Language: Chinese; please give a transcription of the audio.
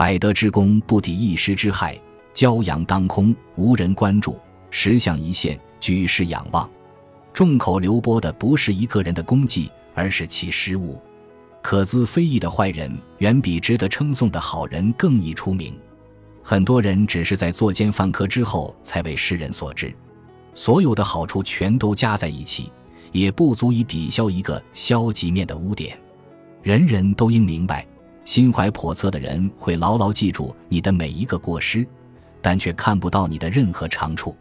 百德之功不抵一时之害，骄阳当空，无人关注；石像一现，举世仰望。众口流播的不是一个人的功绩，而是其失误。可资非议的坏人，远比值得称颂的好人更易出名。很多人只是在作奸犯科之后，才为世人所知。所有的好处全都加在一起，也不足以抵消一个消极面的污点。人人都应明白，心怀叵测的人会牢牢记住你的每一个过失，但却看不到你的任何长处。